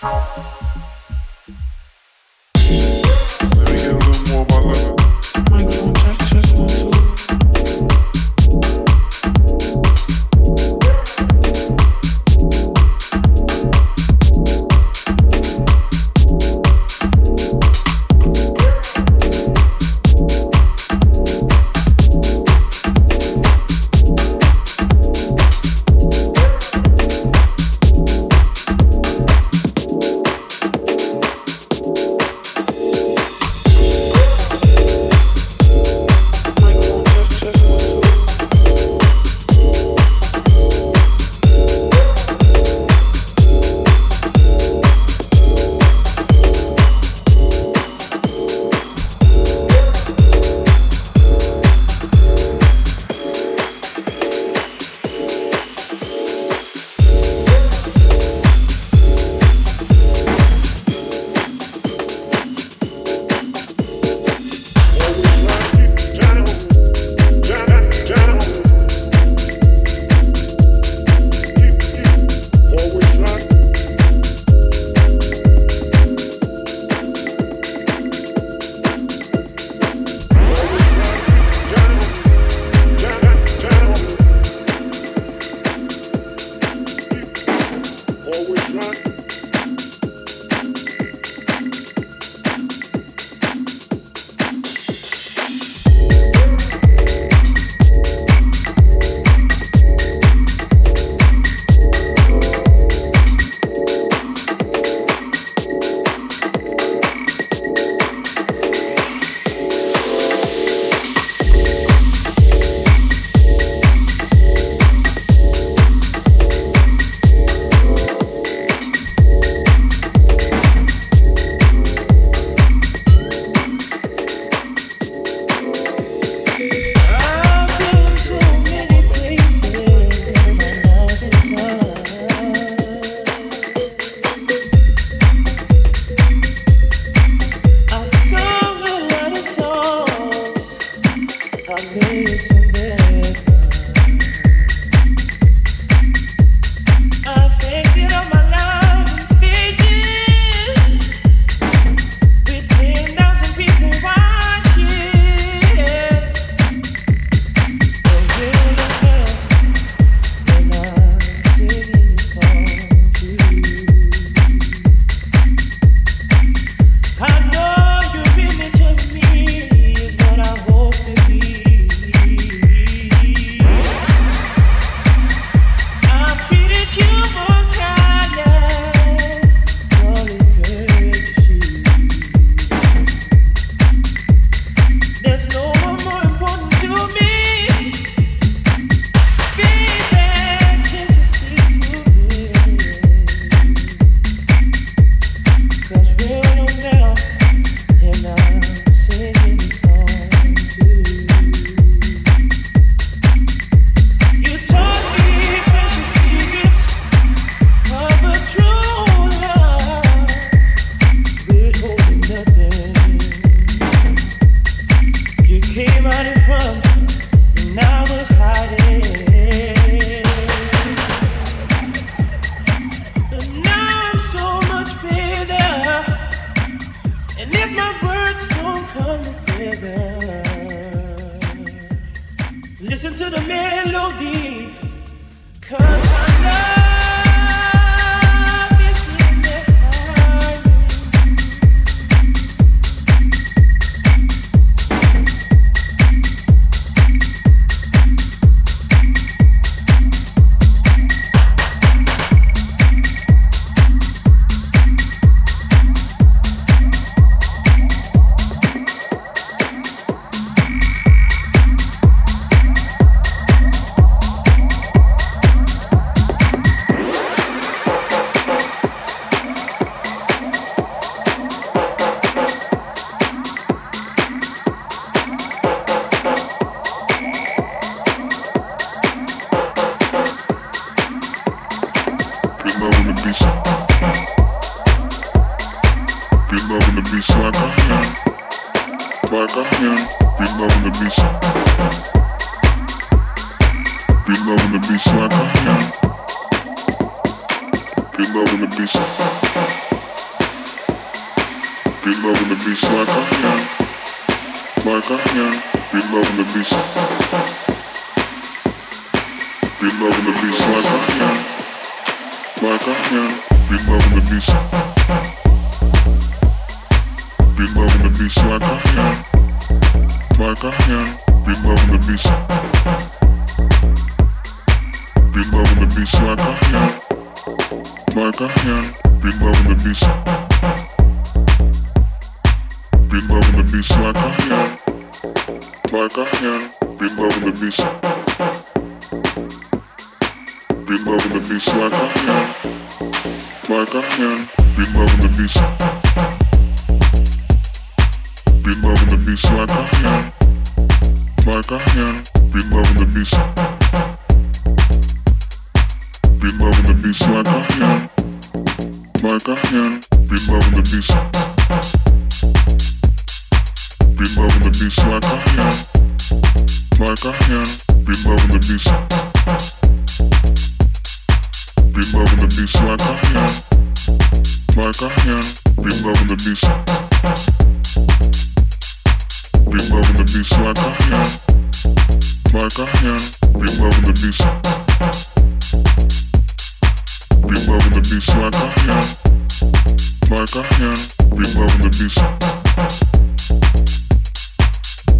Bye.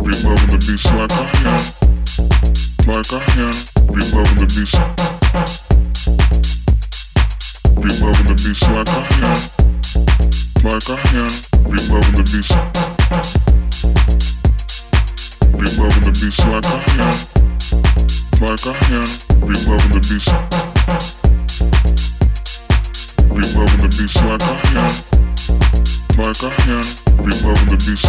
Be loving the beats like I am. like I am. Be loving the beats. Be loving the beats like I am. Like I am. Be loving the beats. Be loving the beats like I am. Like I am. Be loving the beats. Be loving the beats like I am. Like I am. Be loving the beats.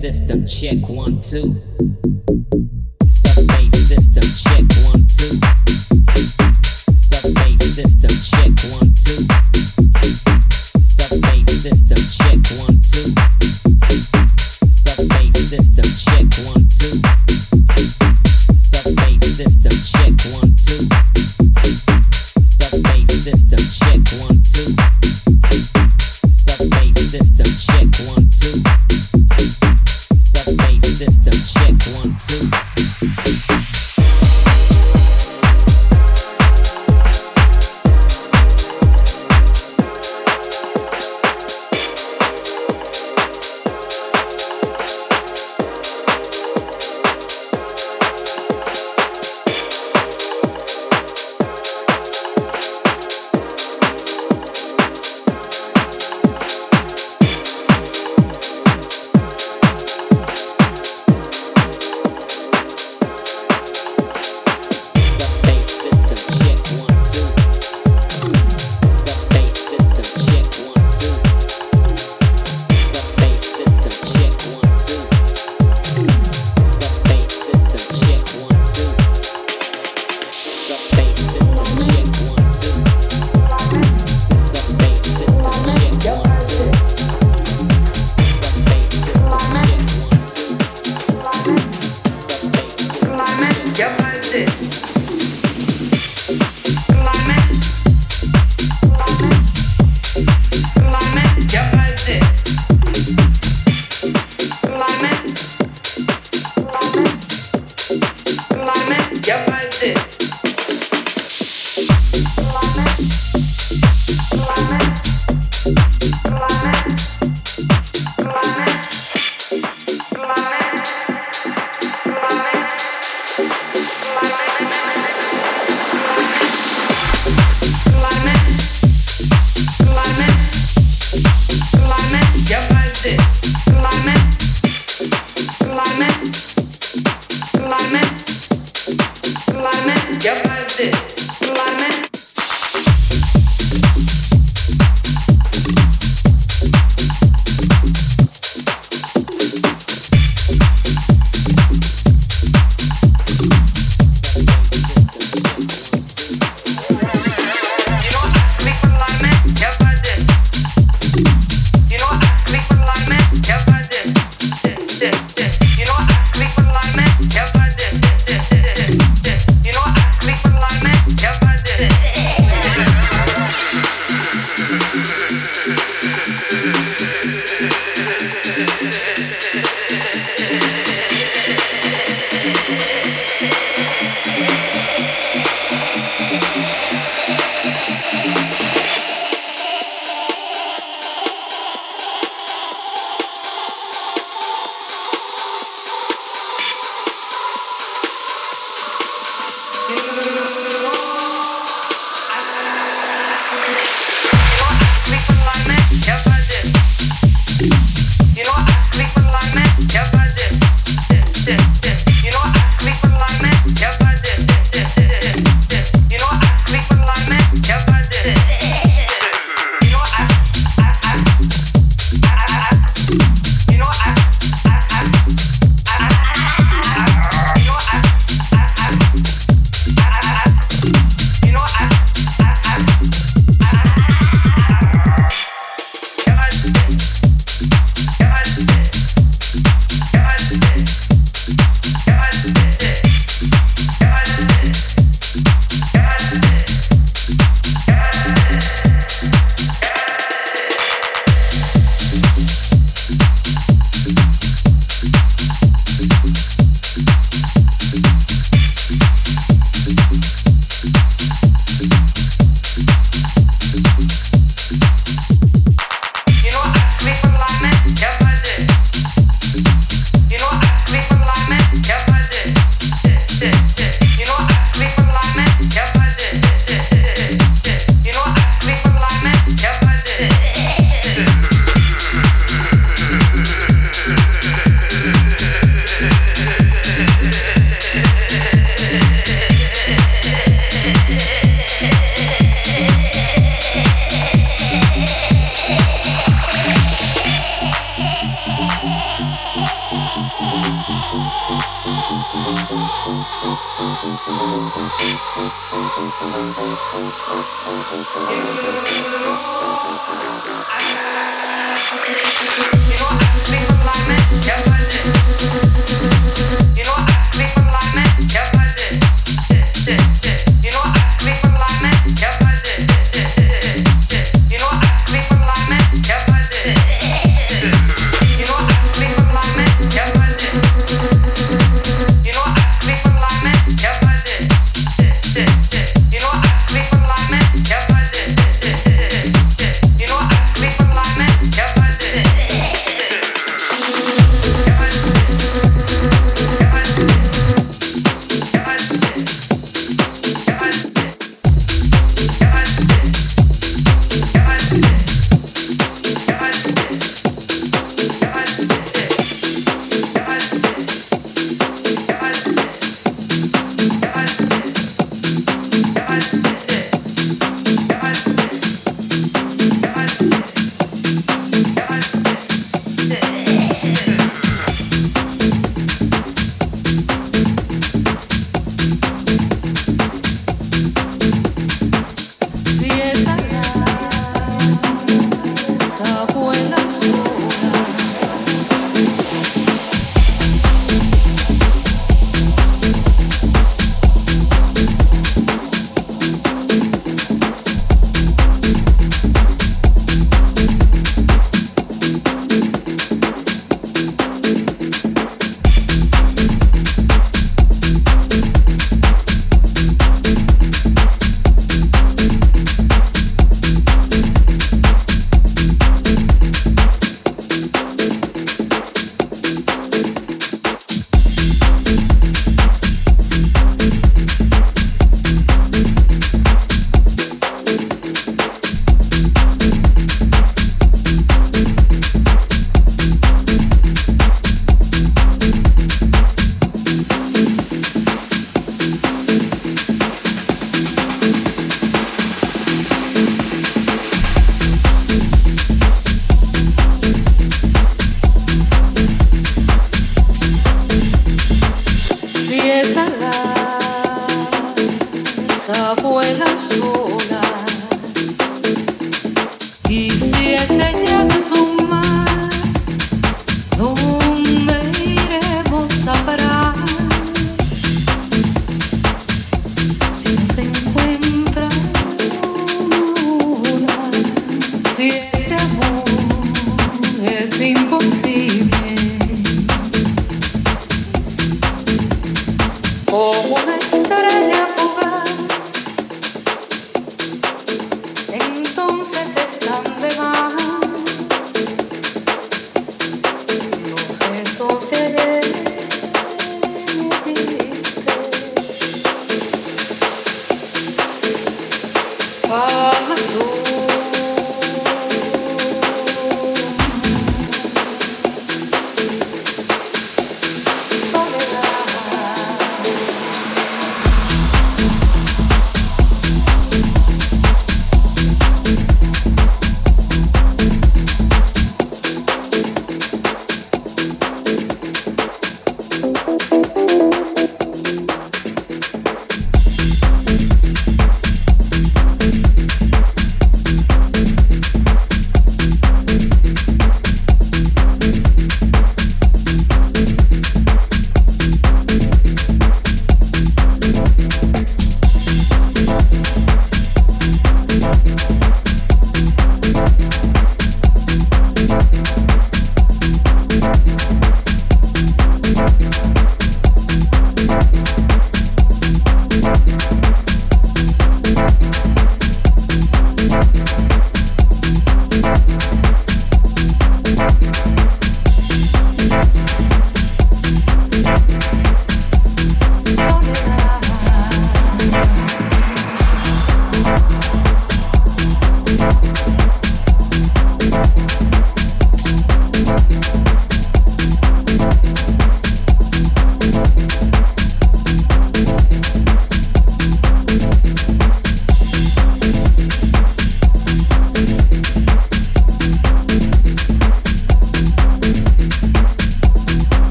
system check one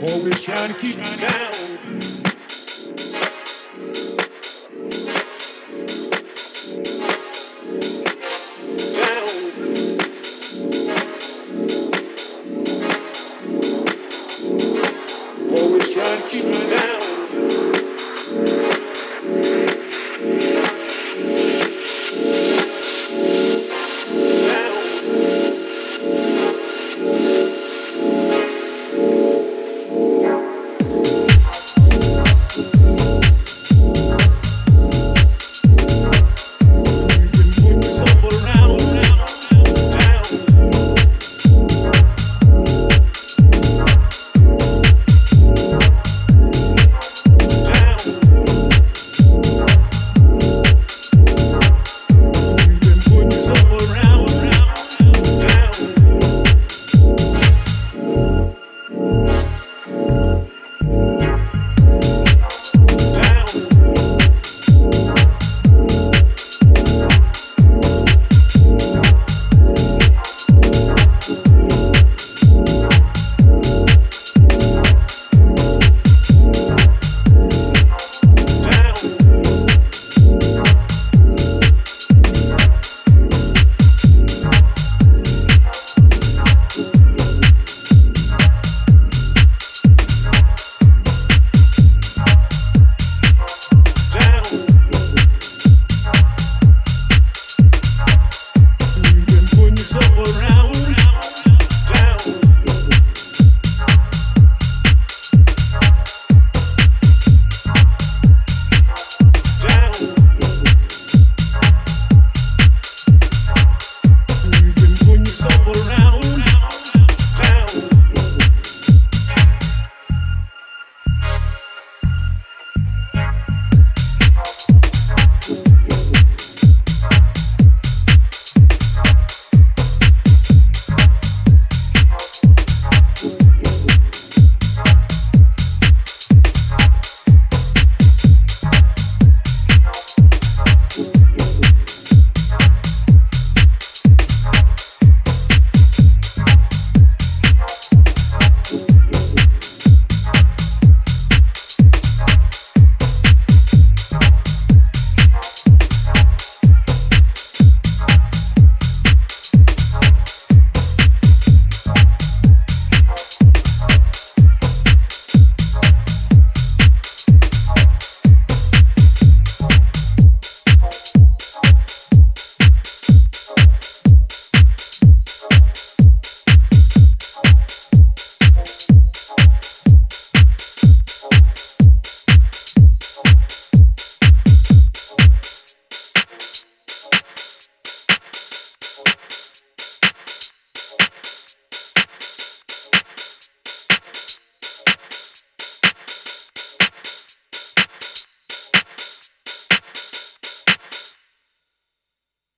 Always trying to keep down.